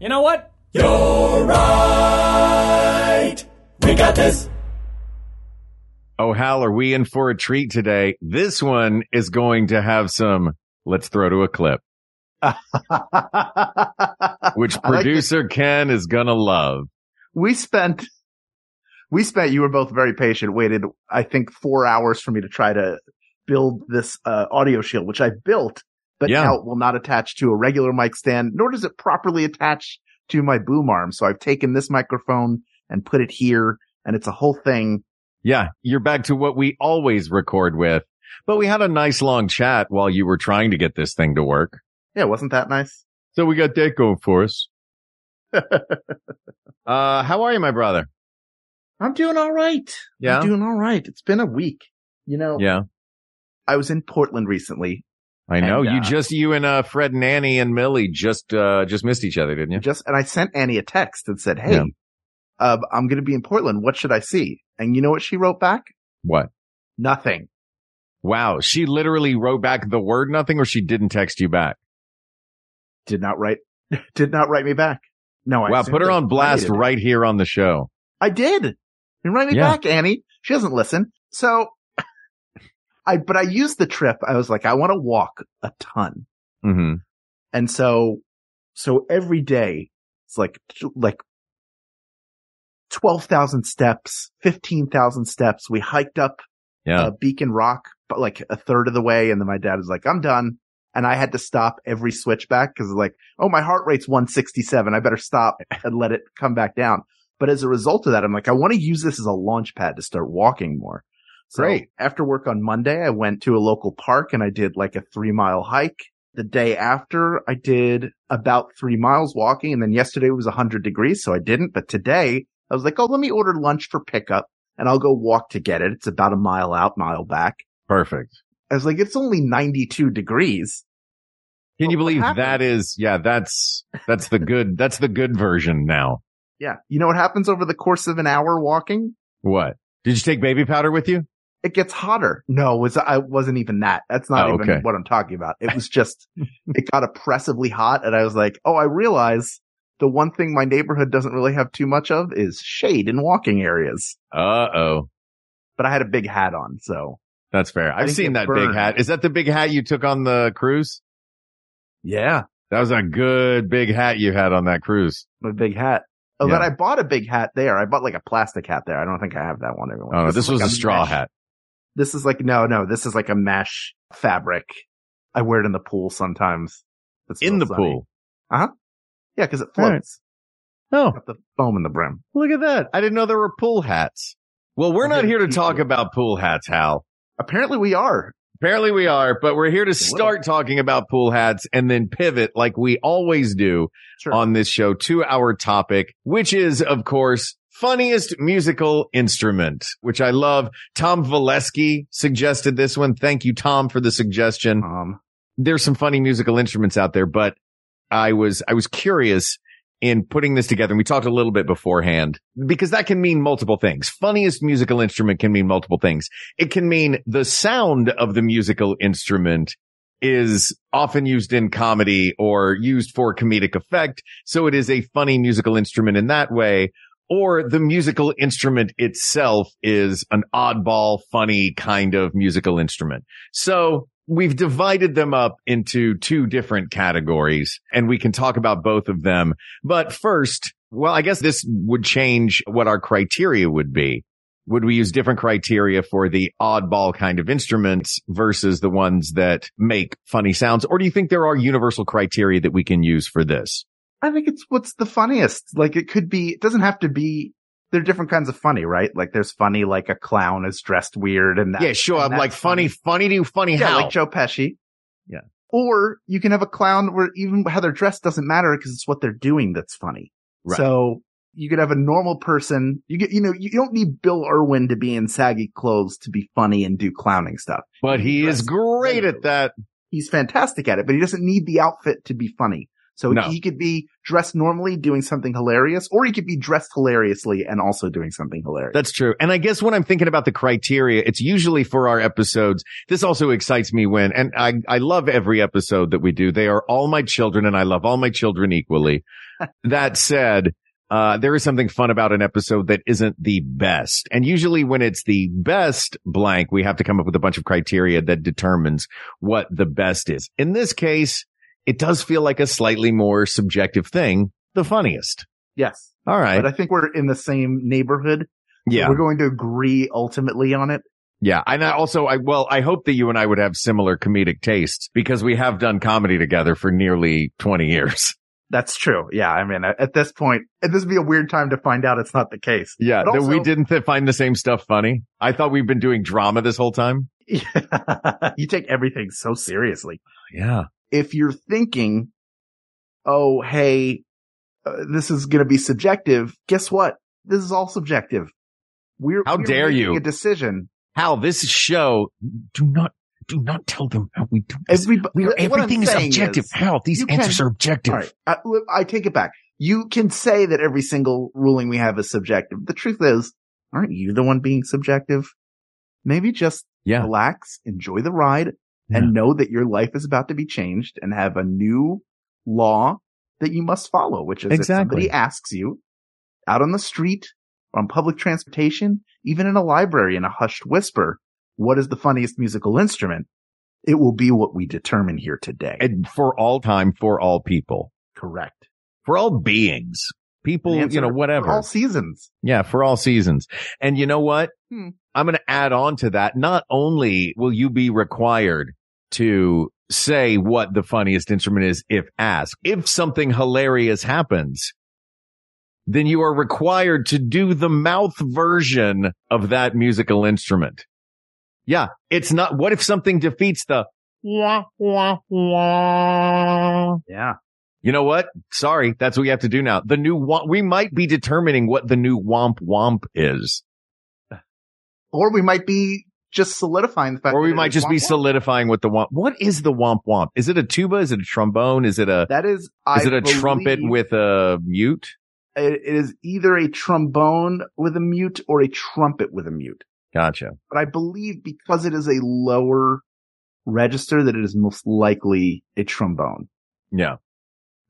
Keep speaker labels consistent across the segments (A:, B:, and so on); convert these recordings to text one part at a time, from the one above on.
A: You know what? You're right. We got this.
B: Oh, Hal, are we in for a treat today? This one is going to have some, let's throw to a clip, which
C: I like
B: producer Ken is gonna love.
C: we spent we spent you were both very patient waited i think four hours for me to try to build this uh, audio shield which i built but
B: Yeah.
C: now it will not attach to a regular mic stand nor does it properly attach to my boom arm so i've taken this microphone and put it here and it's a whole thing
B: Yeah, you're back to what we always record with, but we had a nice long chat while you were trying to get this thing to work.
C: yeah wasn't that nice
B: So we got that going for us. uh, how are you, my brother?
C: i'm doing all right
B: Yeah.
C: i'm doing all right it's been a week you know
B: Yeah,
C: i was in portland recently
B: I know.
C: And,
B: you
C: uh,
B: just, you and, uh, Fred and Annie and Millie just, uh, just missed each other, didn't you?
C: just and I sent Annie a text and said, "Hey,
B: Yeah.
C: uh, I'm going to be in Portland. What should I see?" And you know what she wrote back?
B: What?
C: Nothing.
B: Wow. She literally wrote back the word nothing or she didn't text you back.
C: Did not write. Did not write me back. No, I
B: Wow. Put her on blast right here on the show.
C: I did. And write me
B: Yeah.
C: back, Annie. She doesn't listen. So, I but I used the trip. I was like, I want to walk a ton,
B: hmm
C: and so so every day it's like like. 12,000 steps, 15,000 steps. We hiked up
B: Yeah.
C: uh, Beacon Rock, but like a third of the way. And then my dad was like, I'm done. And I had to stop every switchback because like, oh, my heart rate's 167. I better stop and let it come back down. But as a result of that, I'm like, I want to use this as a launch pad to start walking more. So
B: Great.
C: after work on Monday, I went to a local park and I did like a three mile hike. The day after I did about three miles walking. And then yesterday it was 100 degrees. So I didn't. But today I was like, oh, let me order lunch for pickup and I'll go walk to get it. It's about a mile out, mile back.
B: Perfect.
C: I was like, it's only 92 degrees.
B: Can you believe that is, yeah, that's, that's the good, that's the good version now.
C: Yeah. You know what happens over the course of an hour walking?
B: What? Did you take baby powder with you?
C: It gets hotter. No, it was, I wasn't even that. That's not
B: Oh,
C: even
B: okay.
C: what I'm talking about. It was just, it got oppressively hot and I was like, oh, I realize the one thing my neighborhood doesn't really have too much of is shade in walking areas.
B: Uh oh.
C: But I had a big hat on. So
B: That's fair. I've seen that big hat. Is that the big hat you took on the cruise?
C: yeah,
B: That was a good big hat you had on that cruise.
C: my big hat. Oh,
B: Yeah.
C: I bought a big hat there. I bought like a plastic hat there. I don't think I have that one anymore.
B: Oh, no, this
C: is
B: was
C: like
B: a straw
C: mesh-
B: hat.
C: This is like, no, no, this is like a mesh fabric. I wear it in the pool sometimes. It's
B: In the
C: sunny.
B: pool. Uh huh.
C: Yeah, cause it
B: All right.
C: floats.
B: Oh,
C: Got the foam in the brim.
B: look at that. I didn't know there were pool hats. Well, we're
C: I
B: not here to talk about pool hats, Hal.
C: Apparently we are.
B: Apparently we are, but we're here to start talking about pool hats and then pivot like we always do
C: Sure.
B: on this show to our topic, which is, of course, funniest musical instrument, which I love. Tom Valesky suggested this one. Thank you, Tom, for the suggestion.
C: um,
B: There's some funny musical instruments out there, but I was, I was curious in putting this together. And we talked a little bit beforehand because that can mean multiple things. Funniest musical instrument can mean multiple things. It can mean the sound of the musical instrument is often used in comedy or used for comedic effect. So it is a funny musical instrument in that way. Or the musical instrument itself is an oddball, funny kind of musical instrument. So we've divided them up into two different categories and we can talk about both of them. But first, well, I guess this would change what our criteria would be. Would we use different criteria for the oddball kind of instruments versus the ones that make funny sounds? Or do you think there are universal criteria that we can use for this?
C: I think it's what's the funniest. Like it could be, it doesn't have to be, there are different kinds of funny, right? Like there's funny, like a clown is dressed weird and that.
B: yeah, sure. I'm like funny, funny to funny
C: Yeah,
B: how?
C: like Joe Pesci.
B: Yeah.
C: Or you can have a clown where even how they're dressed doesn't matter because it's what they're doing that's funny.
B: Right.
C: So you could have a normal person. You get, you know, you don't need Bill Irwin to be in saggy clothes to be funny and do clowning stuff.
B: But he is great at that.
C: He's fantastic at it, but he doesn't need the outfit to be funny. So
B: No.
C: he could be dressed normally doing something hilarious, or he could be dressed hilariously and also doing something hilarious.
B: That's true. And I guess when I'm thinking about the criteria, it's usually for our episodes. This also excites me when, and I, I love every episode that we do. They are all my children and I love all my children equally. that said, uh, there is something fun about an episode that isn't the best. And usually when it's the best blank, we have to come up with a bunch of criteria that determines what the best is. In this case, it does feel like a slightly more subjective thing. The funniest.
C: yes.
B: All right.
C: But I think we're in the same neighborhood.
B: yeah.
C: We're going to agree ultimately on it.
B: Yeah. And I also, I, well, I hope that you and I would have similar comedic tastes because we have done comedy together for nearly 20 years.
C: That's true. Yeah. I mean, at this point, this would be a weird time to find out it's not the case.
B: Yeah.
C: But
B: that we didn't th- find the same stuff funny. I thought we've been doing drama this whole time.
C: you take everything so seriously.
B: Yeah.
C: If you're thinking, oh, hey, uh, this is going to be subjective, guess what? This is all subjective. We're
B: How
C: we're
B: dare
C: making
B: you.
C: A decision.
B: Hal, this show, do not, do not tell them how we do this.
C: Everybody,
B: We are, everything is objective.
C: is-
B: Hal, these answers
C: can-
B: are objective.
C: All right. I, I take it back. You can say that every single ruling we have is subjective. The truth is, aren't you the one being subjective? Maybe just
B: Yeah.
C: relax, enjoy the ride,
B: Yeah.
C: and know that your life is about to be changed and have a new law that you must follow, which is
B: Exactly.
C: if somebody asks you out on the street, on public transportation, even in a library in a hushed whisper, what is the funniest musical instrument? It will be what we determine here today.
B: And for all time, for all people,
C: Correct.
B: for all beings, people,
C: The
B: you
C: answer
B: know,
C: for
B: whatever.
C: all seasons.
B: Yeah, for all seasons. And you know what?
C: Hmm.
B: I'm going to add on to that. Not only will you be required to say what the funniest instrument is if asked, if something hilarious happens, then you are required to do the mouth version of that musical instrument. Yeah, it's not, what if something defeats the wah, wah, wah?
C: Yeah.
B: You know what? Sorry, that's what we have to do now. The new womp, we might be determining what the new womp womp is.
C: Or we might be just solidifying the fact
B: Or we might just be
C: womp womp.
B: solidifying what the womp. What is the womp womp? Is it a tuba? Is it a trombone? Is it a,
C: That is,
B: is
C: I
B: it a trumpet with a mute?
C: It is either a trombone with a mute or a trumpet with a mute.
B: Gotcha.
C: But I believe because it is a lower register that it is most likely a trombone.
B: Yeah.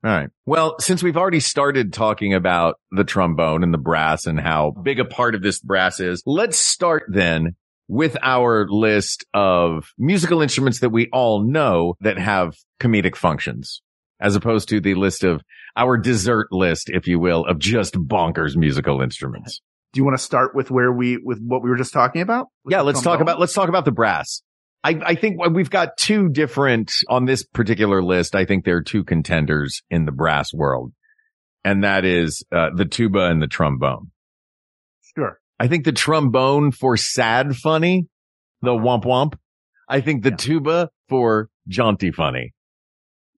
B: All right. Well, since we've already started talking about the trombone and the brass and how big a part of this brass is, let's start then with our list of musical instruments that we all know that have comedic functions, as opposed to the list of our dessert list, if you will, of just bonkers musical instruments.
C: Do you want to start with where we, with what we were just talking about? With
B: Yeah, let's talk about let's talk about the brass. I, I think we've got two different on this particular list. I think there are two contenders in the brass world, and that is uh, the tuba and the trombone.
C: Sure.
B: I think the trombone for sad funny, the womp womp. I think the
C: Yeah.
B: tuba for jaunty funny.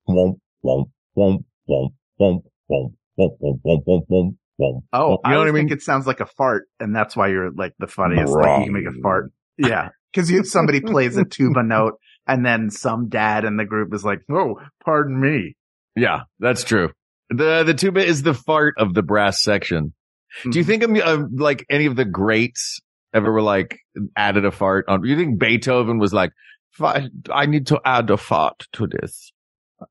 B: Womp womp womp womp womp womp womp womp womp womp womp womp.
C: Oh,
B: you know
C: I
B: what I mean?
C: think it sounds like a fart and that's why you're like the funniest. Like you can make a fart. Yeah. Cause you, somebody plays a tuba note and then some dad in the group is like, Oh, pardon me.
B: Yeah, that's true. The the tuba is the fart of the brass section. Do you think um, uh, like any of the greats ever were like added a fart on? You think Beethoven was like, I need to add a fart to this.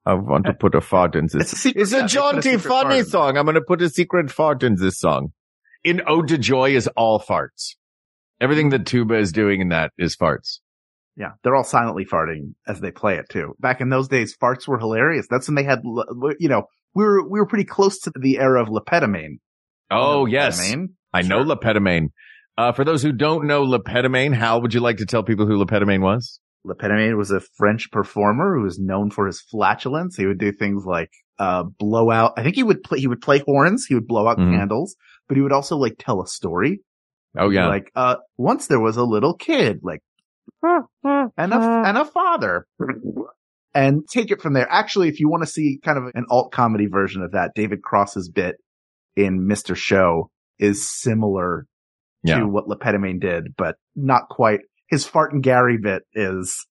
B: I want to put a fart in
C: It's a
B: this. It's a jaunty,
C: fart
B: funny
C: in.
B: song. I'm going to put a secret fart in this song. In Ode to Joy is all farts. Everything that tuba is doing in that is farts.
C: Yeah. They're all silently farting as they play it too. Back in those days, farts were hilarious. That's when they had, you know, we were, we were pretty close to the era of Le Pétomane.
B: Oh,
C: Le Pétomane?
B: yes. I know
C: Sure.
B: Le Pétomane. Uh, for those who don't know Le Pétomane, how would you like to tell people who Le Pétomane was?
C: Le Pétomane was a French performer who was known for his flatulence. He would do things like, uh, blow out. I think he would play, he would play horns. He would blow out
B: Mhm.
C: candles, but he would also like tell a story.
B: Oh, yeah.
C: Like, uh, once there was a little kid, like, and a, and a father. and take it from there. Actually, if you want to see kind of an alt comedy version of that, David Cross's bit in Mr. Show is similar
B: Yeah.
C: to what Le Pétomane did, but not quite. His fart and Gary bit is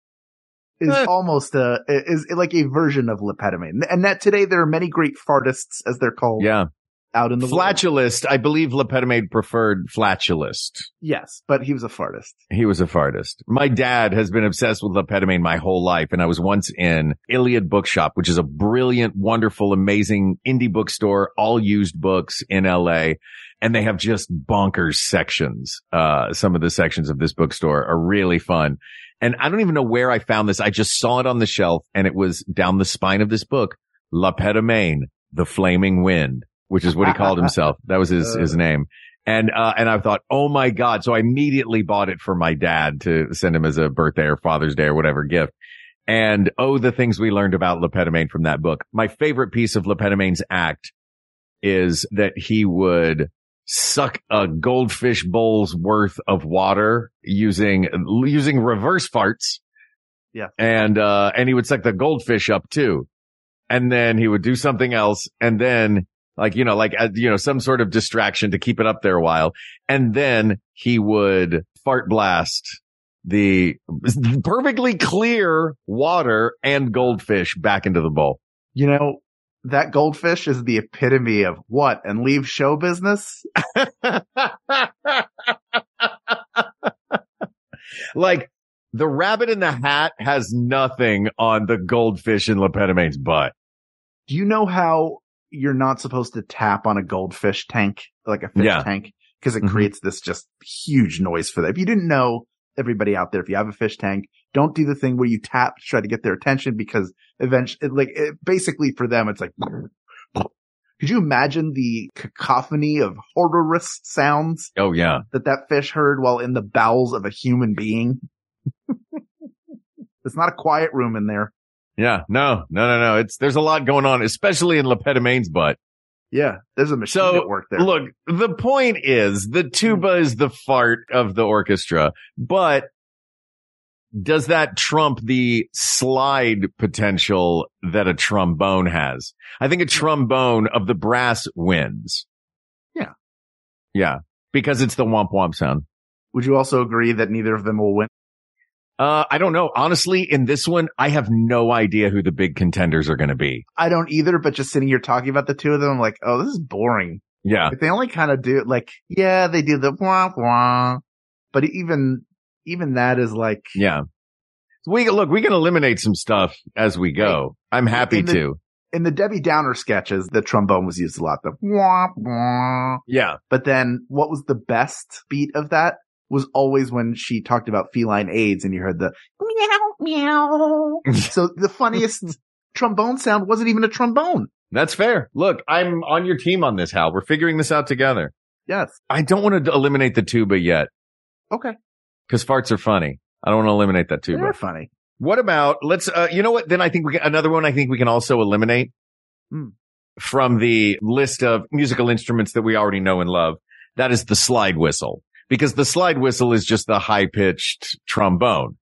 C: is
B: Eh.
C: almost a is like a version of Le Pétomane. And that today there are many great fartists, as they're called,
B: Yeah.
C: Out in the world.
B: Flatulist. I believe Le Pétomane preferred flatulist.
C: Yes, but he was a fartist.
B: He was a fartist. My dad has been obsessed with Le Pétomane my whole life. And I was once in Iliad Bookshop, which is a brilliant, wonderful, amazing indie bookstore, all used books in LA. And they have just bonkers sections. Uh, some of the sections of this bookstore are really fun. And I don't even know where I found this. I just saw it on the shelf and it was down the spine of this book, Le Pétomane, the flaming wind, which is what he called himself. That was his, his name. And, uh, and I thought, oh my God. So I immediately bought it for my dad to send him as a birthday or Father's Day or whatever gift. And oh, the things we learned about Le Pétomane from that book. My favorite piece of Le Pétomane's act is that he would suck a goldfish bowl's worth of water using, using reverse farts.
C: Yeah.
B: And, uh, and he would suck the goldfish up too. And then he would do something else. And then like, you know, like, uh, you know, some sort of distraction to keep it up there a while. And then he would fart blast the perfectly clear water and goldfish back into the bowl.
C: You know, that goldfish is the epitome of what and leave show business.
B: like the rabbit in the hat has nothing on the goldfish in Le Pétomane's butt.
C: Do you know how you're not supposed to tap on a goldfish tank, like a fish
B: Yeah.
C: tank? Cause it
B: Mhm.
C: creates this just huge noise for them. If you didn't know, everybody out there, if you have a fish tank, don't do the thing where you tap to try to get their attention because eventually, like, it, basically for them, it's like, could you imagine the cacophony of horrorous sounds
B: Oh yeah.
C: that that fish heard while in the bowels of a human being? it's not a quiet room in there.
B: Yeah. No, no, no, no. It's, there's a lot going on, especially in Le Pétomane's butt.
C: Yeah, there's a machine
B: So,
C: at work there.
B: Look, the point is the tuba is the fart of the orchestra, but does that trump the slide potential that a trombone has? I think a trombone of the brass wins.
C: Yeah.
B: Yeah. Because it's the womp womp sound.
C: Would you also agree that neither of them will win?
B: Uh, I don't know. Honestly, in this one, I have no idea who the big contenders are going to be.
C: I don't either, but just sitting here talking about the two of them, I'm like, oh, this is boring.
B: Yeah.
C: Like, they only kind of do like, yeah, they do the wah wah, but even even that is like,
B: Yeah. We look, we can eliminate some stuff as we go. I'm happy
C: In the-
B: to.
C: in the Debbie Downer sketches, the trombone was used a lot. The wah wah.
B: Yeah.
C: But then, what was the best beat of that was always when she talked about feline AIDS, and you heard the meow meow. so the funniest trombone sound wasn't even a trombone.
B: That's fair. Look, I'm on your team on this, Hal. We're figuring this out together.
C: Yes.
B: I don't want to eliminate the tuba yet
C: Okay.
B: because farts are funny. I don't want to eliminate that tuba.
C: They're funny.
B: What about, let's, uh, you know what? Then I think we can, another one I think we can also eliminate
C: Hmm.
B: from the list of musical instruments that we already know and love. That is the slide whistle because the slide whistle is just the high pitched trombone.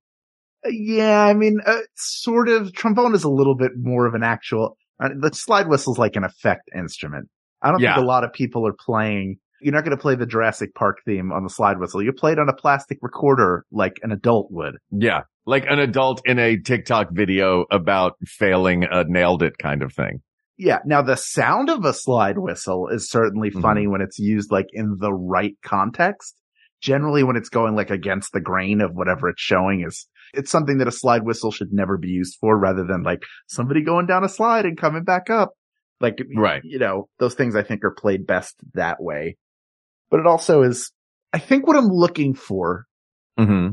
C: Yeah, I mean, uh, sort of. Trombone is a little bit more of an actual. Uh, the slide whistle's like an effect instrument. I don't
B: Yeah.
C: think a lot of people are playing. You're not going to play the Jurassic Park theme on the slide whistle. You play it on a plastic recorder like an adult would.
B: Yeah. Like an adult in a TikTok video about failing a nailed it kind of thing.
C: Yeah. Now the sound of a slide whistle is certainly
B: Mhm.
C: funny when it's used like in the right context. Generally when it's going like against the grain of whatever it's showing is, it's something that a slide whistle should never be used for rather than like somebody going down a slide and coming back up. Like,
B: Right.
C: you know, those things I think are played best that way. But it also is, I think what I'm looking for
B: hmm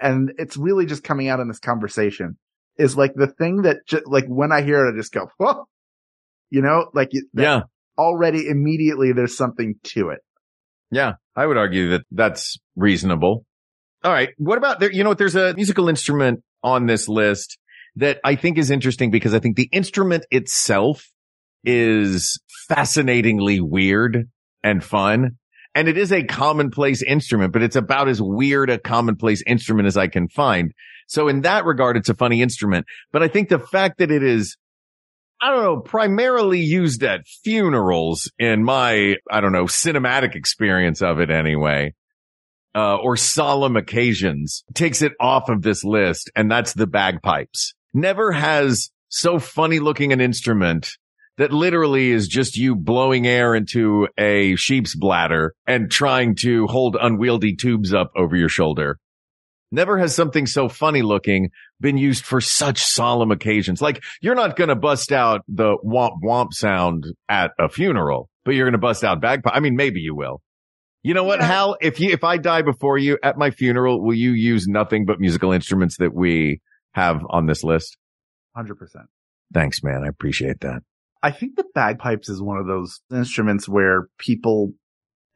C: and it's really just coming out in this conversation is like the thing that ju- like when I hear it, I just go, whoa, you know, like
B: Yeah.
C: already immediately there's something to it.
B: Yeah. I would argue that that's reasonable. All right. What about there? You know what? There's a musical instrument on this list that I think is interesting because I think the instrument itself is fascinatingly weird and fun. And it is a commonplace instrument, but it's about as weird a commonplace instrument as I can find. So in that regard, it's a funny instrument. But I think the fact that it is, I don't know, primarily used at funerals in my, I don't know, cinematic experience of it anyway, uh, or solemn occasions takes it off of this list. And that's the bagpipes. Never has so funny looking an instrument that literally is just you blowing air into a sheep's bladder and trying to hold unwieldy tubes up over your shoulder. Never has something so funny looking been used for such solemn occasions. Like you're not going to bust out the womp womp sound at a funeral, but you're going to bust out bagpipe. I mean, maybe you will. You know what,
C: Yeah.
B: Hal? If you, if I die before you at my funeral, will you use nothing but musical instruments that we have on this list?
C: 100%.
B: Thanks, man. I appreciate that.
C: I think the bagpipes is one of those instruments where people,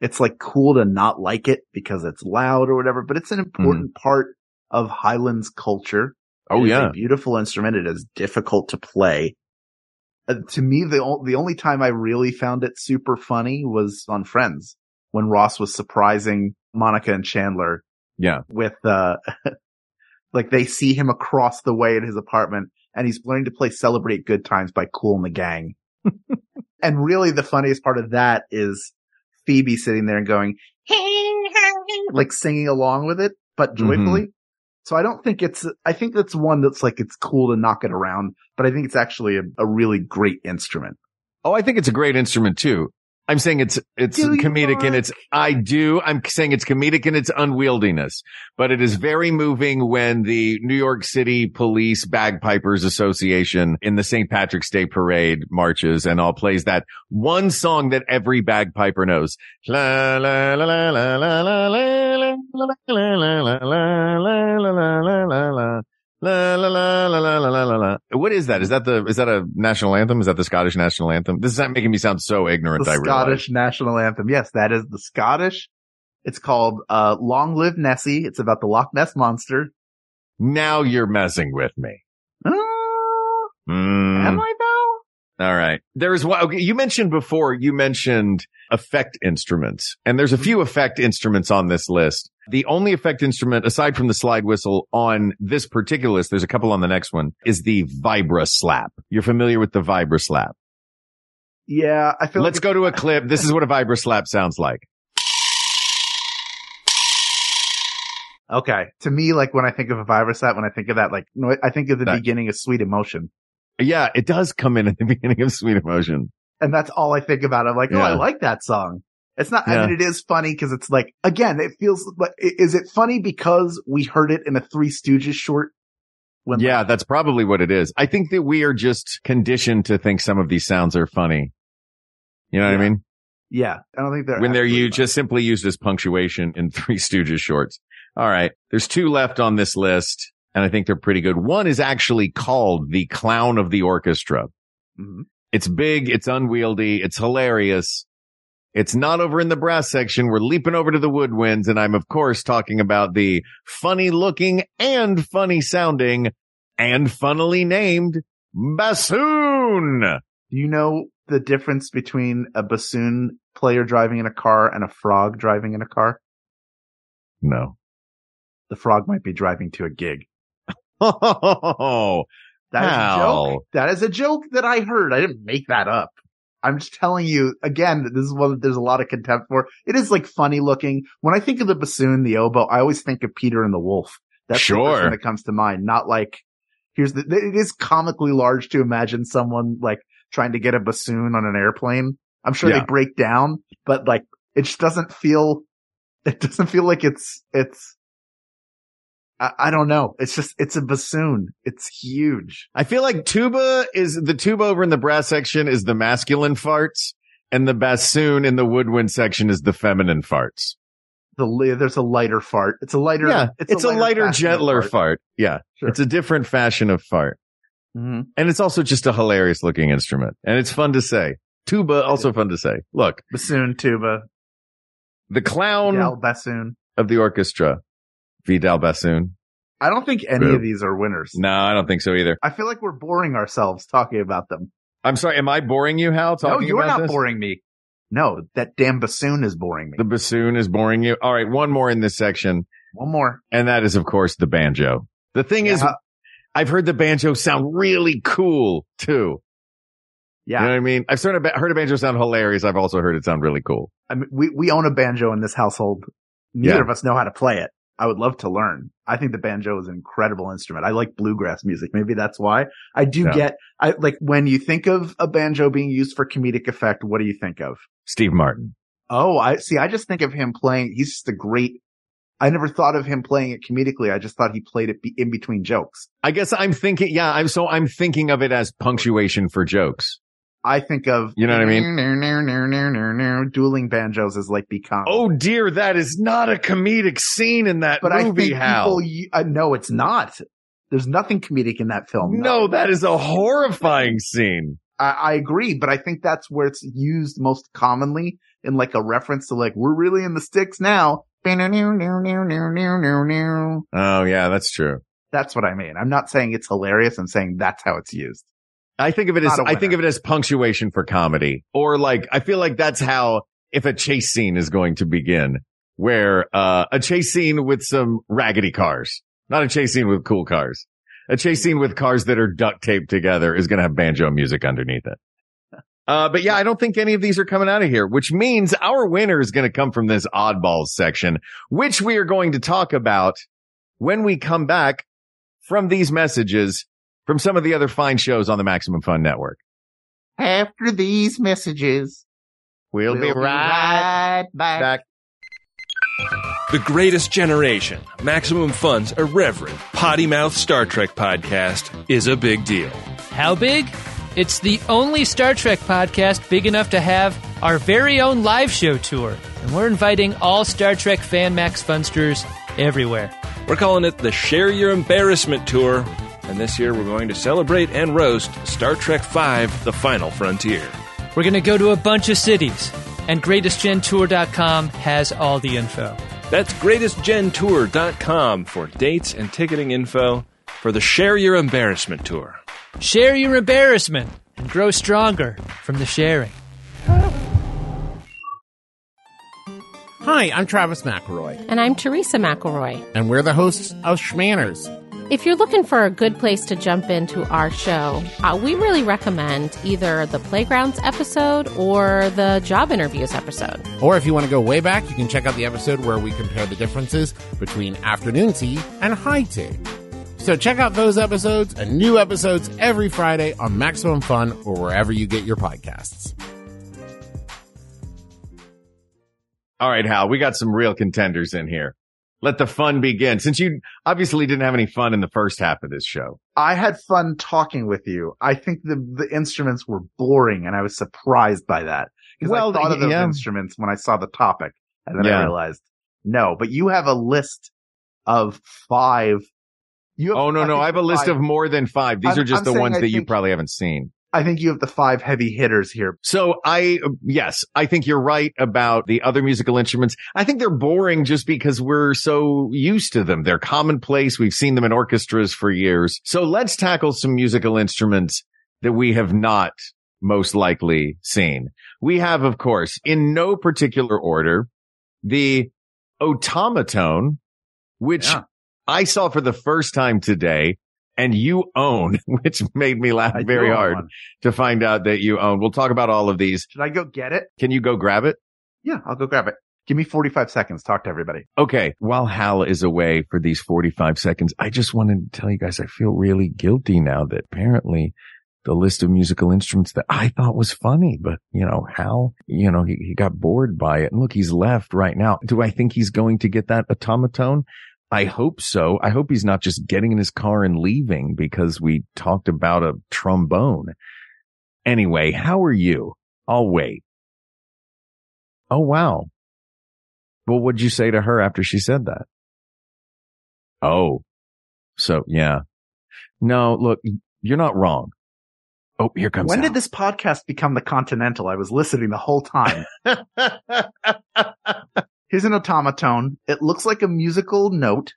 C: it's like cool to not like it because it's loud or whatever, but it's an important part of Highlands culture.
B: Oh yeah.
C: a beautiful instrument. It is difficult to play. Uh, to me, the o- the only time I really found it super funny was on Friends when Ross was surprising Monica and Chandler
B: Yeah.
C: with uh like they see him across the way at his apartment and he's learning to play Celebrate Good Times by Cool and the Gang. and really the funniest part of that is Phoebe sitting there and going like singing along with it, but mm-hmm. joyfully. So I don't think it's, I think that's one that's like, it's cool to knock it around, but I think it's actually a, a really great instrument.
B: Oh, I think it's a great instrument too. I'm saying it's, it's
C: Do
B: comedic in its, I do. I'm saying it's comedic in its unwieldiness, but it is very moving when the New York City Police Bagpipers Association in the St. Patrick's Day parade marches and all plays that one song that every bagpiper knows. La la la la la la la la la la la la la la la La la la la la la la la. What is that? Is that the is that a national anthem? Is that the Scottish national anthem? This is not making me sound so ignorant.
C: The
B: I
C: Scottish realize. national anthem. Yes, that is the Scottish. It's called uh, "Long Live Nessie." It's about the Loch Ness monster.
B: Now you're messing with me.
C: Uh,
B: mm.
C: Am I though?
B: All right. There is one. Okay, you mentioned before. You mentioned effect instruments, and there's a few effect instruments on this list the only effect instrument aside from the slide whistle on this particular list, there's a couple on the next one is the vibra slap. You're familiar with the vibra slap.
C: Yeah, I feel
B: Let's
C: like
B: go to a clip. This is what a vibra slap sounds like.
C: Okay. To me, like when I think of a vibra slap, when I think of that, like, no, I think of the
B: That-
C: beginning of Sweet Emotion.
B: Yeah, it does come in at the beginning of Sweet Emotion.
C: And that's all I think about. I'm like, oh, I like that song. It's not,
B: Yeah.
C: I mean, it is funny because it's like, again, it feels like, is it funny because we heard it in a Three Stooges short? When
B: Yeah, that's probably what it is. I think that we are just conditioned to think some of these sounds are funny. You know what I mean?
C: Yeah. I don't think they're,
B: when they're
C: you
B: just simply used as punctuation in Three Stooges shorts. All right. There's two left on this list and I think they're pretty good. One is actually called the clown of the orchestra.
C: Mhm.
B: It's big. It's unwieldy. It's hilarious. It's not over in the brass section. We're leaping over to the woodwinds. And I'm of course talking about the funny looking and funny sounding and funnily named bassoon.
C: Do you know the difference between a bassoon player driving in a car and a frog driving in a car?
B: No.
C: The frog might be driving to a gig.
B: Oh,
C: That is a joke. That is a joke that I heard. I didn't make that up. I'm just telling you again, this is what there's a lot of contempt for. It is like funny looking. When I think of the bassoon, the oboe, I always think of Peter and the Wolf. That's the
B: Sure.
C: thing that comes to mind. Not like, here's the, it is comically large to imagine someone like trying to get a bassoon on an airplane. I'm sure
B: Yeah.
C: they break down, but like, it just doesn't feel, it doesn't feel like it's, it's, I, I don't know. It's just, it's a bassoon. It's huge.
B: I feel like tuba is the tuba over in the brass section is the masculine farts and the bassoon in the woodwind section is the feminine farts.
C: the there's a lighter fart. It's a lighter.
B: yeah. It's, a, lighter,
C: of
B: gentler fart. Yeah.
C: Sure.
B: It's a different fashion of fart.
C: Mhm.
B: And it's also just a hilarious looking instrument and it's fun to say. Tuba also fun to say. Look,
C: Bassoon, tuba,
B: the clown
C: Vidal bassoon.
B: of the orchestra, Vidal bassoon.
C: I don't think any of these are winners.
B: No, I don't think so either.
C: I feel like we're boring ourselves talking about them.
B: I'm sorry. Am I boring you, Hal? Talking
C: no, you're not
B: this?
C: boring me. No, that damn bassoon is boring me.
B: The bassoon is boring you. All right. One more in this section.
C: One more.
B: And that is, of course, the banjo. The thing is, I've heard the banjo sound really cool too.
C: Yeah.
B: You know what I mean? I've sort of heard a banjo sound hilarious. I've also heard it sound really cool.
C: I mean, we, we own a banjo in this household. Neither
B: Yeah.
C: of us know how to play it. I would love to learn. I think the banjo is an incredible instrument. I like bluegrass music. Maybe that's why I do
B: Yeah.
C: get, I like when you think of a banjo being used for comedic effect, what do you think of?
B: Steve Martin.
C: Oh, I see. I just think of him playing. He's just a great. I never thought of him playing it comedically. I just thought he played it be, in between jokes.
B: I guess I'm thinking, yeah, I'm so I'm thinking of it as punctuation for jokes.
C: I think of
B: You know what I mean?
C: Dueling banjos is like become.
B: Oh dear, that is not a comedic scene in that
C: but I
B: movie,
C: think
B: Hal.
C: people. Uh, no, it's not. There's nothing comedic in that film.
B: No, that is a horrifying scene.
C: I, I agree, but I think that's where it's used most commonly in like a reference to like we're really in the sticks now.
B: Oh yeah, that's true.
C: That's what I mean. I'm not saying it's hilarious. I'm saying that's how it's used.
B: I think of it as I think of it as punctuation for comedy, or like I feel like that's how if a chase scene is going to begin, where uh, a chase scene with some raggedy cars, not a chase scene with cool cars, a chase scene with cars that are duct taped together is going to have banjo music underneath it. Uh, but yeah, I don't think any of these are coming out of here, which means our winner is going to come from this oddballs section, which we are going to talk about when we come back from these messages from some of the other fine shows on the Maximum Fun Network.
C: After these messages,
B: We'll, be right
C: back.
B: back.
D: The Greatest Generation, Maximum Fun's irreverent, potty mouth Star Trek podcast is a big deal.
E: How big? It's the only Star Trek podcast big enough to have our very own live show tour. And we're inviting all Star Trek fan Max Funsters everywhere.
D: We're calling it the Share Your Embarrassment Tour, and this year we're going to celebrate and roast Star Trek V The Final Frontier.
E: We're going to go to a bunch of cities, and GreatestGenTour.com has all the info.
D: That's greatestgentour.com for dates and ticketing info for the Share Your Embarrassment Tour.
E: Share your embarrassment and grow stronger from the sharing.
F: Hi, I'm Travis McElroy,
G: And I'm Teresa McElroy.
F: and we're the hosts of Shmanners.
G: If you're looking for a good place to jump into our show, uh, we really recommend either the Playgrounds episode or the job interviews episode.
F: Or if you want to go way back, you can check out the episode where we compare the differences between afternoon tea and high tea. So check out those episodes and new episodes every Friday on Maximum Fun or wherever you get your podcasts.
B: All right, Hal, we got some real contenders in here. Let the fun begin. Since you obviously didn't have any fun in the first half of this show.
C: I had fun talking with you. I think the the instruments were boring, and I was surprised by that because
B: Well,
C: I thought of those
B: yeah.
C: instruments when I saw the topic, and then
B: Yeah.
C: I realized no. But you have a list of five. You have,
B: Oh no, no, I have a list
C: five-
B: of more than five. These
C: I'm-
B: are just
C: I'm
B: the ones
C: I
B: that you probably haven't seen.
C: I think you have the five heavy hitters here.
B: So I, yes, I think you're right about the other musical instruments. I think they're boring just because we're so used to them. They're commonplace. We've seen them in orchestras for years. So let's tackle some musical instruments that we have not most likely seen. We have, of course, in no particular order, the Otamatone, which
C: Yeah.
B: I saw for the first time today and you own, which made me laugh
C: I
B: very hard
C: one.
B: to find out that you own. We'll talk about all of these.
C: Should I go get it?
B: Can you go grab it?
C: Yeah, I'll go grab it. Give me 45 seconds. Talk to everybody.
B: Okay. While Hal is away for these 45 seconds, I just wanted to tell you guys, I feel really guilty now that apparently the list of musical instruments that I thought was funny, but you know, Hal, you know, he, he got bored by it. And look, he's left right now. Do I think he's going to get that Otamatone? I hope so. I hope he's not just getting in his car and leaving because we talked about a trombone. Anyway, how are you? I'll wait. Oh, wow. Well, what'd you say to her after she said that? Oh, so yeah. No, look, you're not wrong. Oh, here comes.
C: When did this podcast become the Continental? I was listening the whole time. Here's an Otamatone. It looks like a musical note.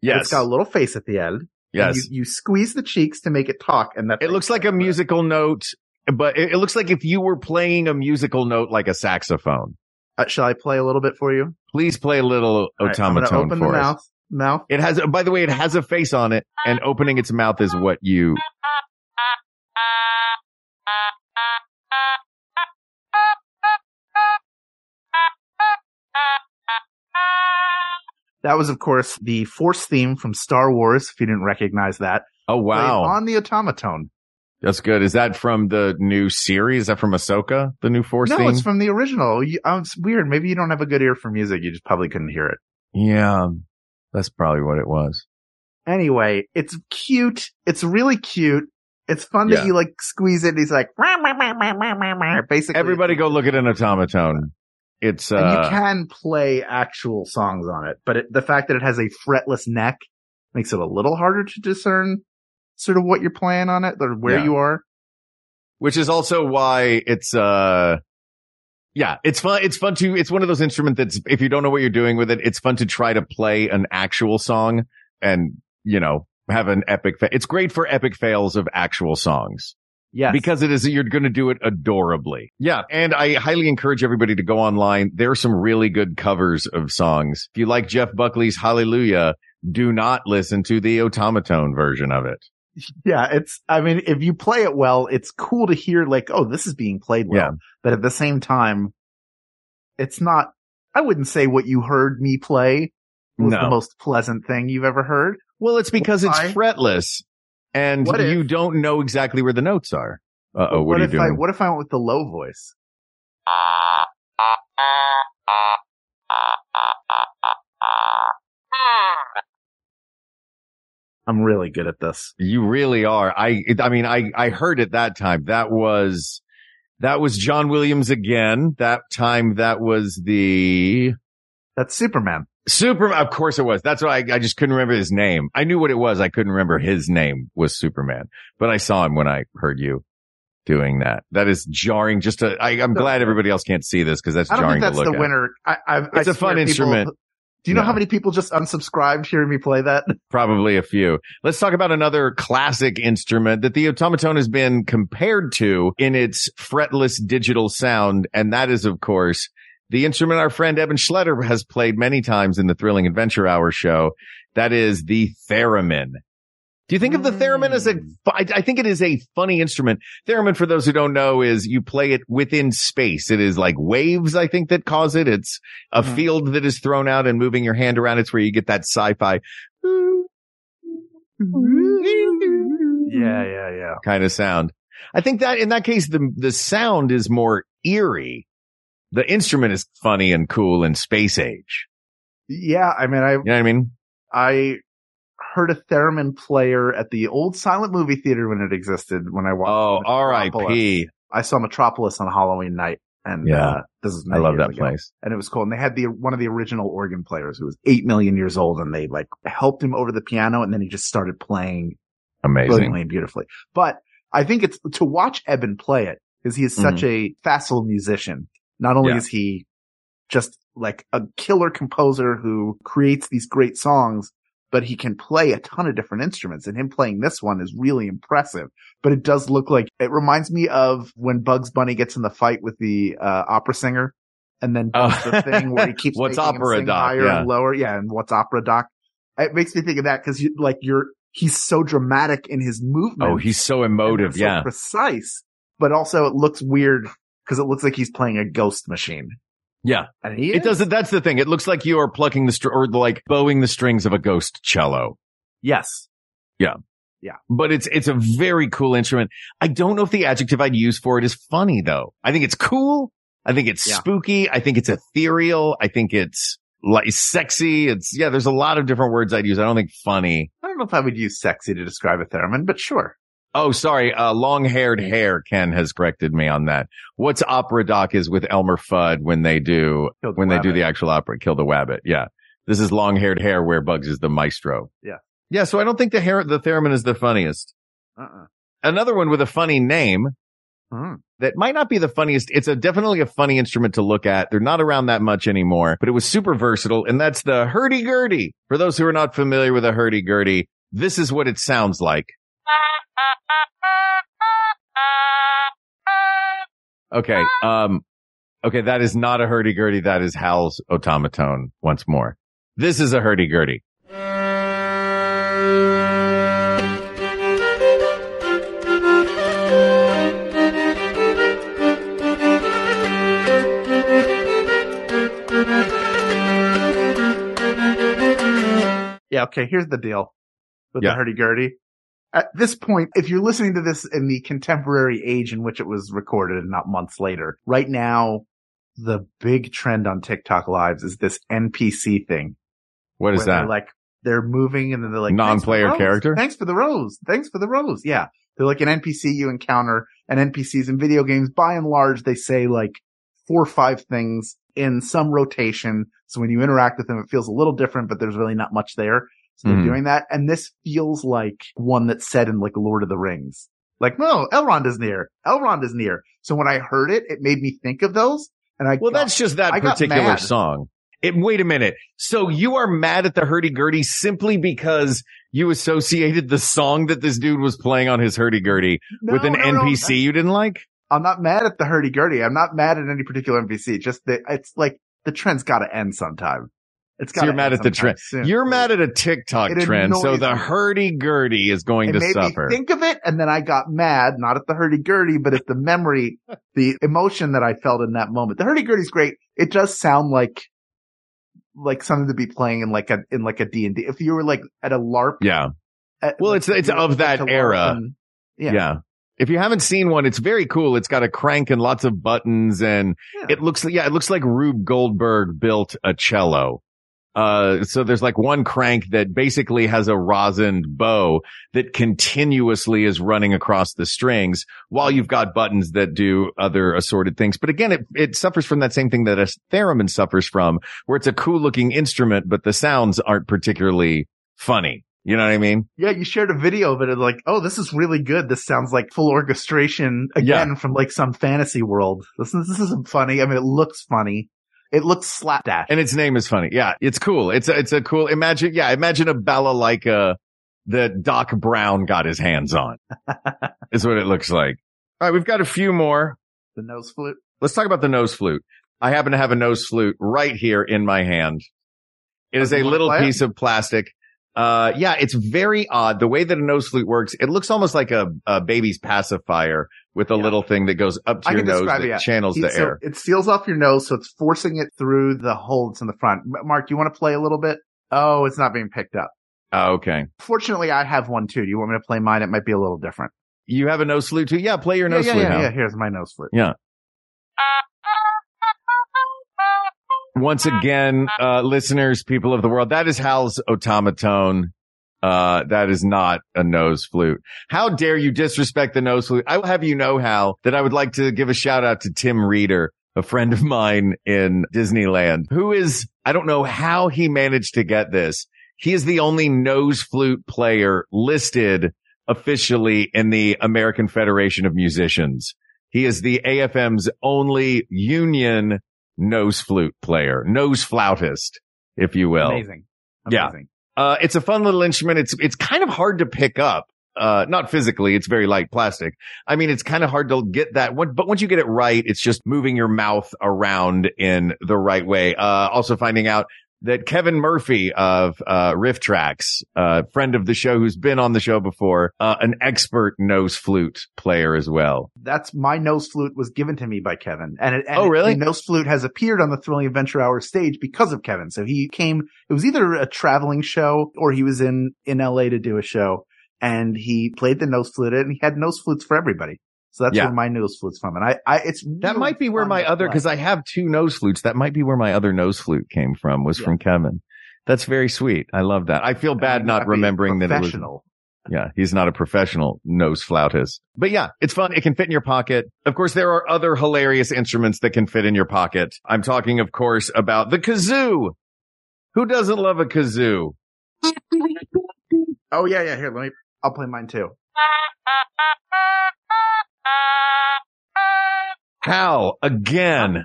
B: yes.
C: It's got a little face at the end.
B: yes.
C: You, you squeeze the cheeks to make it talk and that
B: it looks like a musical note, but it, it looks like if you were playing a musical note like a saxophone.
C: Uh, shall I play a little bit for you?
B: Please play a little
C: right,
B: Otamatone
C: open
B: for
C: the
B: us.
C: mouth. Mouth.
B: It has, by the way, it has a face on it, and opening its mouth is what you.
C: That was, of course, the Force theme from Star Wars. If you didn't recognize that,
B: Oh wow,
C: on the Otamatone.
B: that's good. Is that from the new series? Is that from Ahsoka? The new Force theme?
C: no,
B: theme?
C: it's from the original. You, oh, it's weird. Maybe you don't have a good ear for music. You just probably couldn't hear it.
B: yeah, that's probably what it was.
C: Anyway, it's cute. It's really cute. It's fun that you like squeeze it. And he's like, basically.
B: Everybody go look at an Otamatone. It's
C: And you
B: uh,
C: can play actual songs on it, but it, the fact that it has a fretless neck makes it a little harder to discern sort of what you're playing on it or where
B: Yeah.
C: you are.
B: which is also why it's uh yeah it's fun it's fun to it's one of those instruments that's if you don't know what you're doing with it it's fun to try to play an actual song and you know have an epic fa- it's great for epic fails of actual songs
C: Yes.
B: because it is you're going to do it adorably yeah and i highly encourage everybody to go online there are some really good covers of songs if you like jeff buckley's hallelujah do not listen to the Otamatone version of it
C: yeah, it's, I mean, if you play it well, it's cool to hear like, oh, this is being played well.
B: Yeah.
C: But at the same time, it's not, I wouldn't say what you heard me play was
B: No.
C: the most pleasant thing you've ever heard.
B: Well, it's because it's
C: Why?
B: fretless and
C: What if-
B: you don't know exactly where the notes are. Uh oh, what,
C: what
B: are you
C: if
B: doing?
C: I, what if I went with the low voice? I'm really good at this.
B: you really are. I, I mean, I, I heard it that time. That was, that was John Williams again. That time that was the
C: That's Superman.
B: Superman. Of course it was. That's why I, I just couldn't remember his name. I knew what it was. I couldn't remember his name was Superman, but I saw him when I heard you doing that. That is jarring. Just to, I, I'm glad everybody else can't see this because that's
C: I don't
B: jarring
C: think that's
B: to look
C: the
B: at.
C: winner. I, I,
B: It's
C: I
B: a fun
C: people-
B: instrument.
C: Do you know
B: No.
C: how many people just unsubscribed hearing me play that?
B: Probably a few. Let's talk about another classic instrument that the Otamatone has been compared to in its fretless digital sound. And that is, of course, the instrument our friend Eban Schletter has played many times in the Thrilling Adventure Hour show. That is the theremin. Do you think of the theremin as a, I, I think it is a funny instrument. Theremin, for those who don't know, is you play it within space. It is like waves, I think, that cause it. It's a
C: Mhm.
B: field that is thrown out and moving your hand around. It's where you get that sci-fi
C: Yeah, yeah, yeah.
B: kind of sound. I think that in that case, the, the sound is more eerie. The instrument is funny and cool and space age.
C: Yeah, I mean, I
B: You know what I mean?
C: I heard a theremin player at the old silent movie theater when it existed. When I watched,
B: Oh. R.I.P.
C: I saw Metropolis on Halloween night, and
B: Yeah.
C: uh, this is
B: I love that
C: ago.
B: place.
C: and it was cool. And they had the one of the original organ players who was eight million years old, and they like helped him over the piano, and then he just started playing amazingly and beautifully. But I think it's to watch Eban play it because he is such a facile musician. Not only.
B: Yeah.
C: is he just like a killer composer who creates these great songs, but he can play a ton of different instruments and him playing this one is really impressive. But it does look like it reminds me of when Bugs Bunny gets in the fight with the uh, opera singer and then does
B: Oh.
C: the thing where he keeps
B: What's opera, Doc?
C: higher
B: Yeah.
C: and lower. Yeah. And what's opera doc? It makes me think of that because you like you're, he's so dramatic in his movement.
B: Oh, he's so emotive.
C: so
B: yeah.
C: precise, but also it looks weird because it looks like he's playing a ghost machine.
B: Yeah. It doesn't, that's the thing. It looks like you are plucking the str- or like bowing the strings of a ghost cello.
C: Yes. Yeah. Yeah.
B: But it's, it's a very cool instrument. I don't know if the adjective I'd use for it is funny though. I think it's cool. I think it's
C: Yeah.
B: spooky. I think it's ethereal. I think it's like sexy. It's, yeah, there's a lot of different words I'd use. I don't think funny.
C: I don't know if I would use sexy to describe a theremin, but sure.
B: Oh, sorry. Uh, Long-Haired Hare. Ken has corrected me on that. What's opera doc is with Elmer Fudd when they do,
C: the
B: when they do the actual opera, Kill the Wabbit. Yeah. This is Long-Haired Hare where Bugs is the maestro.
C: Yeah.
B: Yeah. So I don't think the hair, the theremin is the funniest.
C: Uh-uh.
B: Another one with a funny name
C: Hmm.
B: that might not be the funniest. It's a definitely a funny instrument to look at. They're not around that much anymore, but it was super versatile. And that's the hurdy-gurdy. For those who are not familiar with a hurdy-gurdy, this is what it sounds like. Okay. Um, okay. That is not a hurdy-gurdy. That is Hal's Otamatone once more. This is a hurdy-gurdy.
C: Yeah, okay, here's the deal with
B: Yeah.
C: the hurdy-gurdy. At this point, if you're listening to this in the contemporary age in which it was recorded and not months later, right now, the big trend on TikTok lives is this NPC thing.
B: What is
C: where they're
B: that?
C: like, they're moving and then they're like, "Thanks for the
B: Non-player character?
C: Thanks for the rose. Thanks for the rose. Yeah. They're like an NPC you encounter and NPCs in video games. By and large, they say like four or five things in some rotation. So when you interact with them, it feels a little different, but there's really not much there. So they're
B: Mhm.
C: doing that. And this feels like one that's said in like Lord of the Rings. Like, no, Elrond is near. Elrond is near. So when I heard it, it made me think of those. And I,
B: Well,
C: got-
B: that's just that
C: I
B: particular song. It, wait a minute. So you are mad at the hurdy-gurdy simply because you associated the song that this dude was playing on his hurdy-gurdy
C: No,
B: with an
C: no, no,
B: NPC you didn't like?
C: I'm not mad at the hurdy-gurdy. I'm not mad at any particular NPC. Just that it's like the trend's got to end sometime. It's
B: So
C: got.
B: you're mad at the trend. You're mad at a TikTok
C: It
B: trend. So the hurdy-gurdy is going
C: It
B: to suffer.
C: think of it, and then I got mad, not at the hurdy-gurdy, but at the memory, the emotion that I felt in that moment. The hurdy-gurdy's great. It does sound like, like something to be playing in like a, in like a D&D. If you were like at a LARP.
B: yeah.
C: at-
B: Well,
C: like,
B: it's- it's
C: you
B: of that era.
C: and-
B: yeah.
C: yeah.
B: If you haven't seen one, it's very cool. It's got a crank and lots of buttons and
C: Yeah.
B: it looks, yeah, it looks like Rube Goldberg built a cello. Uh, so there's like one crank that basically has a rosined bow that continuously is running across the strings while you've got buttons that do other assorted things. But again, it, it suffers from that same thing that a theremin suffers from where it's a cool looking instrument, but the sounds aren't particularly funny. You know what I mean?
C: Yeah, you shared a video of it and like, oh, this is really good. This sounds like full orchestration again from like some fantasy world. This is, this isn't funny. I mean, it looks funny. It looks slapdash.
B: And its name is funny. Yeah, it's cool. It's a, it's a cool, imagine, yeah, imagine a balalaika uh, that Doc Brown got his hands on is what it looks like. All right. We've got a few more.
C: the nose flute.
B: Let's talk about the nose flute. I happen to have a nose flute right here in my hand. It is a little piece of plastic. Uh, yeah, it's very odd. The way that a nose flute works, it looks almost like a, a baby's pacifier with a
C: Yeah.
B: little thing that goes up to
C: I
B: your nose
C: describe
B: that
C: it. Yeah.
B: channels
C: He-
B: the
C: so
B: air.
C: It seals off your nose, so it's forcing it through the hole that's in the front. M- Mark, you want to play a little bit? Oh, it's not being picked up.
B: Oh, okay.
C: Fortunately, I have one too. Do you want me to play mine? It might be a little different.
B: You have a nose flute too? Yeah, play your
C: Yeah,
B: nose
C: yeah,
B: flute.
C: yeah,
B: Hal.
C: yeah. Here's my nose flute.
B: Yeah. Once again, uh, listeners, people of the world, that is Hal's Otamatone. Uh, that is not a nose flute. How dare you disrespect the nose flute? I will have you know, Hal, that I would like to give a shout out to Tim Reeder, a friend of mine in Disneyland, who is, I don't know how he managed to get this. He is the only nose flute player listed officially in the American Federation of Musicians. He is the AFM's only union nose flute player, nose flautist, if you will.
C: Amazing.
B: Yeah.
C: Amazing.
B: Uh, it's a fun little instrument. It's, it's kind of hard to pick up. Uh, not physically. It's very light plastic. I mean, it's kind of hard to get that one, but once you get it right, it's just moving your mouth around in the right way. Uh, also finding out that Kevin Murphy of, uh, RiffTrax, uh, friend of the show who's been on the show before, uh, an expert nose flute player as well.
C: That's my nose flute was given to me by Kevin. And, it, and
B: Oh, really?
C: The nose flute has appeared on the Thrilling Adventure Hour stage because of Kevin. So he came, it was either a traveling show or he was in, in LA to do a show and he played the nose flute and he had nose flutes for everybody. So that's
B: Yeah.
C: where my nose flute's from. And I, I, it's
B: That
C: really
B: might be where my other,
C: play.
B: cause I have two nose flutes. That might be where my other nose flute came from was
C: Yeah.
B: from Kevin. That's very sweet. I love that. I feel
C: I
B: bad
C: mean,
B: not
C: that'd
B: remembering that it was, yeah, he's not a professional nose flautist, but yeah, it's fun. It can fit in your pocket. Of course, there are other hilarious instruments that can fit in your pocket. I'm talking, of course, about the kazoo. Who doesn't love a kazoo?
C: Oh yeah, yeah. Here, let me, I'll play mine too.
B: How again?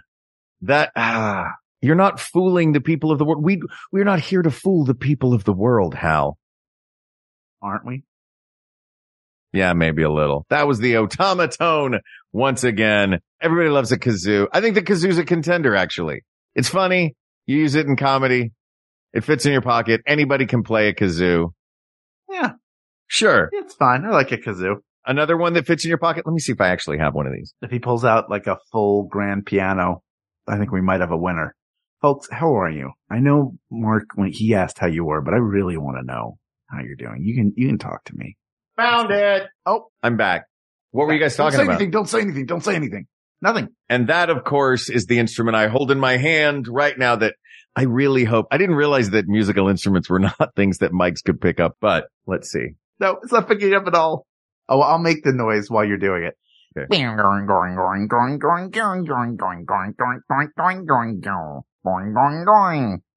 B: That, ah, you're not fooling the people of the world. We, we're not here to fool the people of the world, Hal.
C: Aren't we?
B: Yeah, maybe a little. That was the Otamatone once again. Everybody loves a kazoo. I think the kazoo's a contender, actually. It's funny. You use it in comedy. It fits in your pocket. Anybody can play a kazoo.
C: Yeah,
B: Sure.
C: it's fine. I like a kazoo.
B: Another one that fits in your pocket. Let me see if I actually have one of these.
C: If he pulls out like a full grand piano, I think we might have a winner. Folks, how are you? I know Mark when he asked how you were, but I really want to know how you're doing. You can you can talk to me.
B: Found it.
C: Oh,
B: I'm back. What were you guys talking
C: don't
B: talking
C: say
B: about?
C: anything. Don't say anything. Don't say anything. Nothing.
B: And that, of course, is the instrument I hold in my hand right now that I really hope I didn't realize that musical instruments were not things that mics could pick up, but let's see.
C: No, it's not picking up at all. Oh, I'll make the noise while you're doing it.
B: Okay.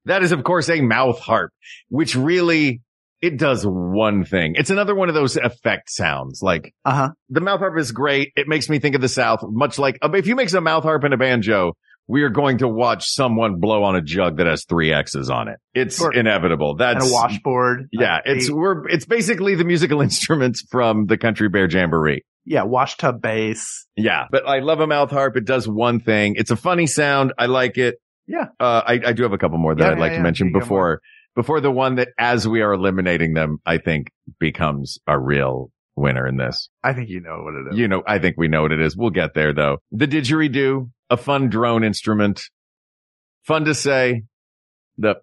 B: That is, of course, a mouth harp, which really it does one thing. It's another one of those effect sounds. Like
C: uh-huh.
B: the mouth harp is great. It makes me think of the South, much like if you mix a mouth harp and a banjo, we are going to watch someone blow on a jug that has three X's on it. It's
C: Sure.
B: inevitable. That's
C: And a washboard.
B: Yeah, it's we're it's basically the musical instruments from the Country Bear Jamboree.
C: yeah, wash tub bass.
B: Yeah, but I love a mouth harp. It does one thing. It's a funny sound. I like it.
C: Yeah.
B: Uh, I, I do have a couple more that
C: Yeah,
B: I'd like
C: yeah,
B: to mention before before the one that, as we are eliminating them, I think becomes a real winner in this.
C: I think you know what it is.
B: You know, I think we know what it is. We'll get there though. The didgeridoo, a fun drone instrument, fun to say. The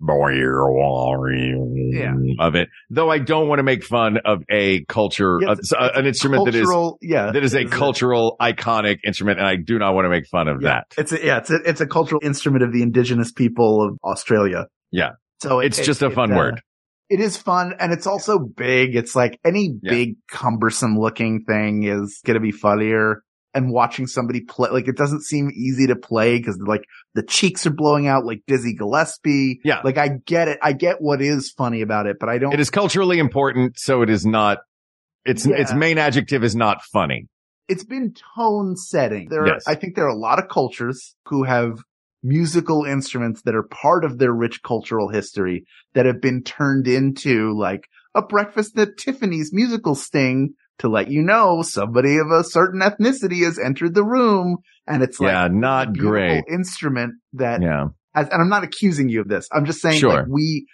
C: Yeah.
B: of it, though I don't want to make fun of a culture,
C: Yeah,
B: uh,
C: it's-
B: uh, an instrument that is
C: Cultural, yeah,
B: that is a
C: it's
B: cultural iconic instrument, and I do not want to make fun of
C: yeah,
B: that.
C: It's a, yeah, it's a, it's a cultural instrument of the indigenous people of Australia.
B: Yeah.
C: So it-
B: It's
C: it-
B: just a fun
C: uh,
B: word.
C: It is fun and it's also big. It's like any
B: Yeah.
C: big cumbersome looking thing is going to be funnier. And watching somebody play, like it doesn't seem easy to play because like the cheeks are blowing out like Dizzy Gillespie.
B: Yeah.
C: Like I get it. I get what is funny about it, but I don't.
B: It is culturally important, so it is not. Its
C: Yeah.
B: its main adjective is not funny.
C: it's been tone setting. There,
B: Yes.
C: are, I think there are a lot of cultures who have musical instruments that are part of their rich cultural history that have been turned into like a breakfast at Tiffany's musical sting to let you know somebody of a certain ethnicity has entered the room. And it's like
B: yeah, not
C: a
B: great.
C: instrument that,
B: Yeah,
C: as, and I'm not accusing you of this. I'm just saying
B: Sure.
C: like we,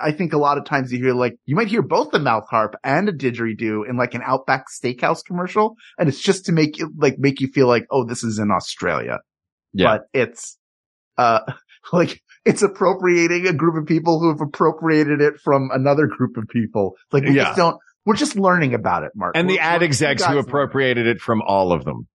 C: I think a lot of times you hear like, you might hear both the mouth harp and a didgeridoo in like an Outback Steakhouse commercial. And it's just to make you like, make you feel like, oh, this is in Australia.
B: Yeah.
C: But it's, uh, like it's appropriating a group of people who have appropriated it from another group of people. Like we
B: Yeah.
C: just don't, we're just learning about it, Mark.
B: and the
C: We're-
B: ad execs who appropriated it from all of them.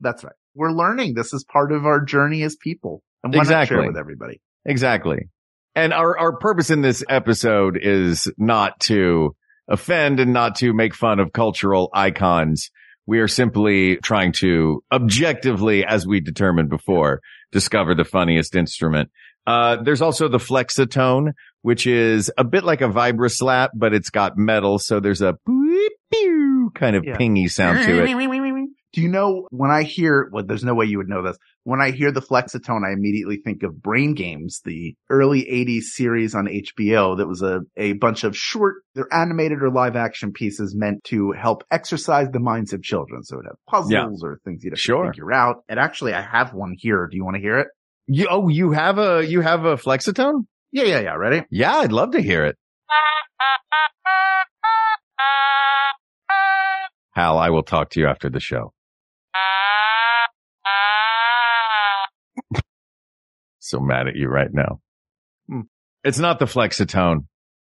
C: That's right. We're learning. This is part of our journey as people. And why not
B: Exactly.
C: share it with everybody?
B: Exactly. And our, our purpose in this episode is not to offend and not to make fun of cultural icons. We are simply trying to objectively, as we determined before, discover the funniest instrument. Uh, there's also the flexatone, which is a bit like a vibra slap, but it's got metal. So there's a kind of
C: Yeah.
B: pingy sound to it.
C: Do you know when I hear, well, there's no way you would know this. When I hear the flexatone, I immediately think of Brain Games, the early 80s series on HBO that was a, a bunch of short, they're animated or live action pieces meant to help exercise the minds of children. So it had puzzles or things you'd have
B: Sure.
C: to figure out. And actually, I have one here. Do you want to hear it?
B: You, oh, you have a, you have a flexatone?
C: Yeah, yeah, yeah. Ready?
B: Yeah, I'd love to hear it. Hal, I will talk to you after the show. so mad at you right now.
C: Hmm.
B: It's not the flexatone.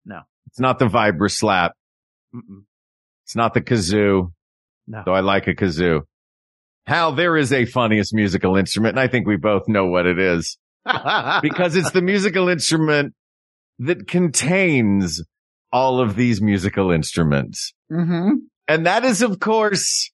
C: No.
B: It's not the vibra slap.
C: Mm-mm.
B: It's not the kazoo,
C: No.
B: though I like a kazoo. Hal, there is a funniest musical instrument, and I think we both know what it is because it's the musical instrument that contains all of these musical instruments.
C: mm-hmm.
B: And that is, of course,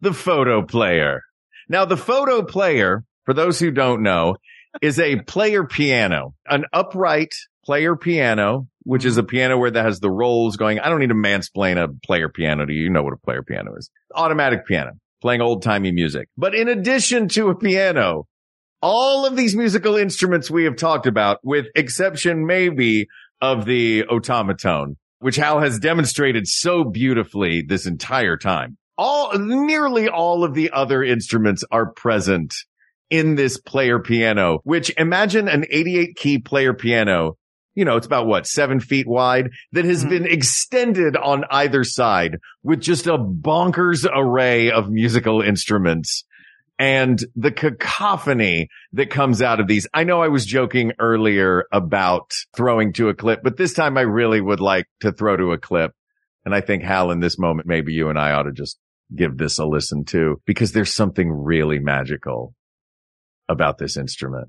B: the Fotoplayer. Now, the Fotoplayer, for those who don't know, is a player piano, an upright player piano, which is a piano where that has the rolls going. I don't need to mansplain a player piano to you. You know what a player piano is. Automatic piano, playing old timey music. But in addition to a piano, all of these musical instruments we have talked about, with exception maybe of the Otamatone, which Hal has demonstrated so beautifully this entire time. All, nearly all of the other instruments are present in this player piano, which imagine an 88 key player piano. You know, it's about what, seven feet wide that has
C: Mhm.
B: been extended on either side with just a bonkers array of musical instruments and the cacophony that comes out of these. I know I was joking earlier about throwing to a clip, but this time I really would like to throw to a clip. And I think Hal, in this moment, maybe you and I ought to just give this a listen too, because there's something really magical about this instrument.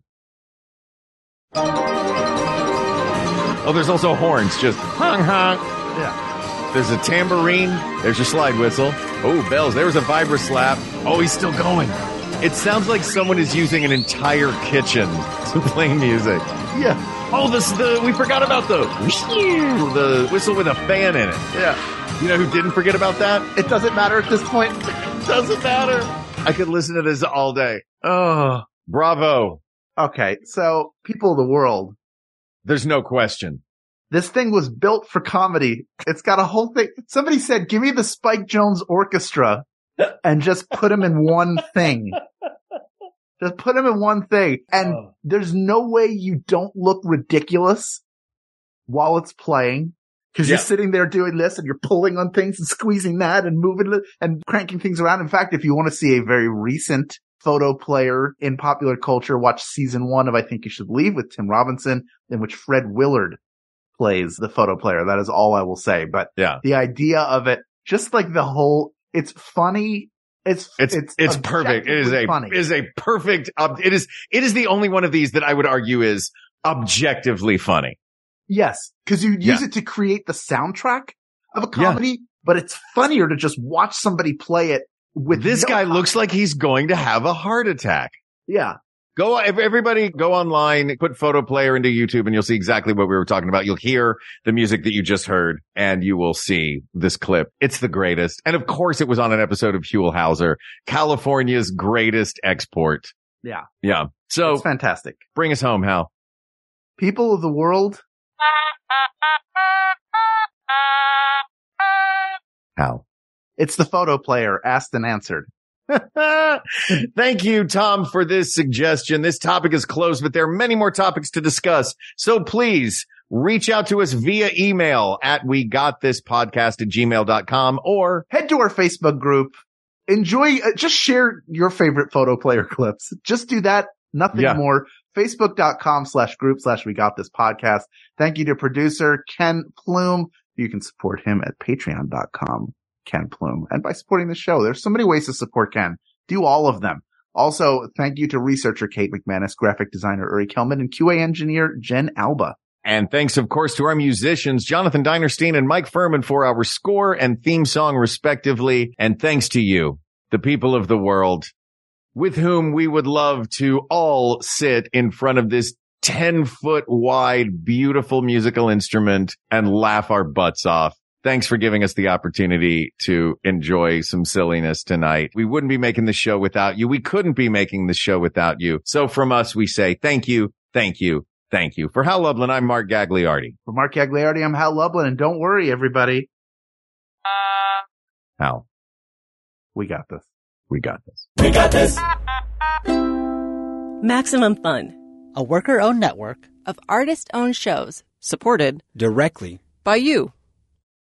B: Oh, there's also horns, just honk honk.
C: Yeah.
B: There's a tambourine. There's your slide whistle. Oh, bells. There was a vibra slap. Oh, he's still going. It sounds like someone is using an entire kitchen to play music.
C: Yeah.
B: Oh, this the we forgot about the the whistle with a fan in it.
C: Yeah.
B: You know who didn't forget about that?
C: It doesn't matter at this point.
B: Doesn't matter. I could listen to this all day. Oh, bravo.
C: Okay. So people of the world,
B: There's no question.
C: this thing was built for comedy. It's got a whole thing. Somebody said, give me the Spike Jones orchestra and just put him in one thing. Just put him in one thing. And
B: Oh.
C: there's no way you don't look ridiculous while it's playing. Cause
B: Yeah.
C: you're sitting there doing this and you're pulling on things and squeezing that and moving it and cranking things around. In fact, if you want to see a very recent Fotoplayer in popular culture, watch season one of I Think You Should Leave with Tim Robinson, in which Fred Willard plays the Fotoplayer. That is all I will say. But
B: Yeah.
C: the idea of it, just like the whole, it's funny. It's,
B: It's it's, perfect. It is a
C: funny.
B: it is a perfect. It is it is the only one of these that I would argue is objectively funny.
C: Yes, because you use
B: Yeah.
C: it to create the soundtrack of a comedy, but it's funnier to just watch somebody play it with
B: This
C: no
B: guy
C: com-
B: looks like he's going to have a heart attack.
C: Yeah,
B: Go, ev- everybody go online, put Fotoplayer into YouTube and you'll see exactly what we were talking about. You'll hear the music that you just heard and you will see this clip. It's the greatest. And of course it was on an episode of Huell Howser, California's greatest export.
C: yeah,
B: Yeah. So
C: it's fantastic.
B: bring us home, Hal.
C: People of the world,
B: Hal.
C: it's the Fotoplayer asked and answered.
B: Thank you, Tom, for this suggestion. This topic is closed, but there are many more topics to discuss. So please reach out to us via email at we got this podcast at gmail.com or
C: Head to our Facebook group. Enjoy, uh, just share your favorite Fotoplayer clips. Just do that. Nothing
B: Yeah.
C: more. Facebook.com slash group slash we got this podcast. Thank you to producer Ken Plume. You can support him at patreon.com, Ken Plume. And by supporting the show, there's so many ways to support Ken. Do all of them. Also, thank you to researcher Kate McManus, graphic designer Uri Kelman, and QA engineer Jen Alba.
B: And thanks, of course, to our musicians, Jonathan Dinerstein and Mike Furman for our score and theme song, respectively. And thanks to you, the people of the world, with whom we would love to all sit in front of this 10 foot wide, beautiful musical instrument and laugh our butts off. Thanks for giving us the opportunity to enjoy some silliness tonight. We wouldn't be making the show without you. We couldn't be making the show without you. So from us, we say thank you, thank you, thank you. For Hal Lublin, I'm Mark Gagliardi.
C: For Mark Gagliardi, I'm Hal Lublin, and don't worry, everybody.
B: Uh, Hal,
C: We got this.
B: We got this.
A: We got this.
H: Maximum Fun
I: a worker owned network
H: of artist owned shows
I: supported
H: directly by you.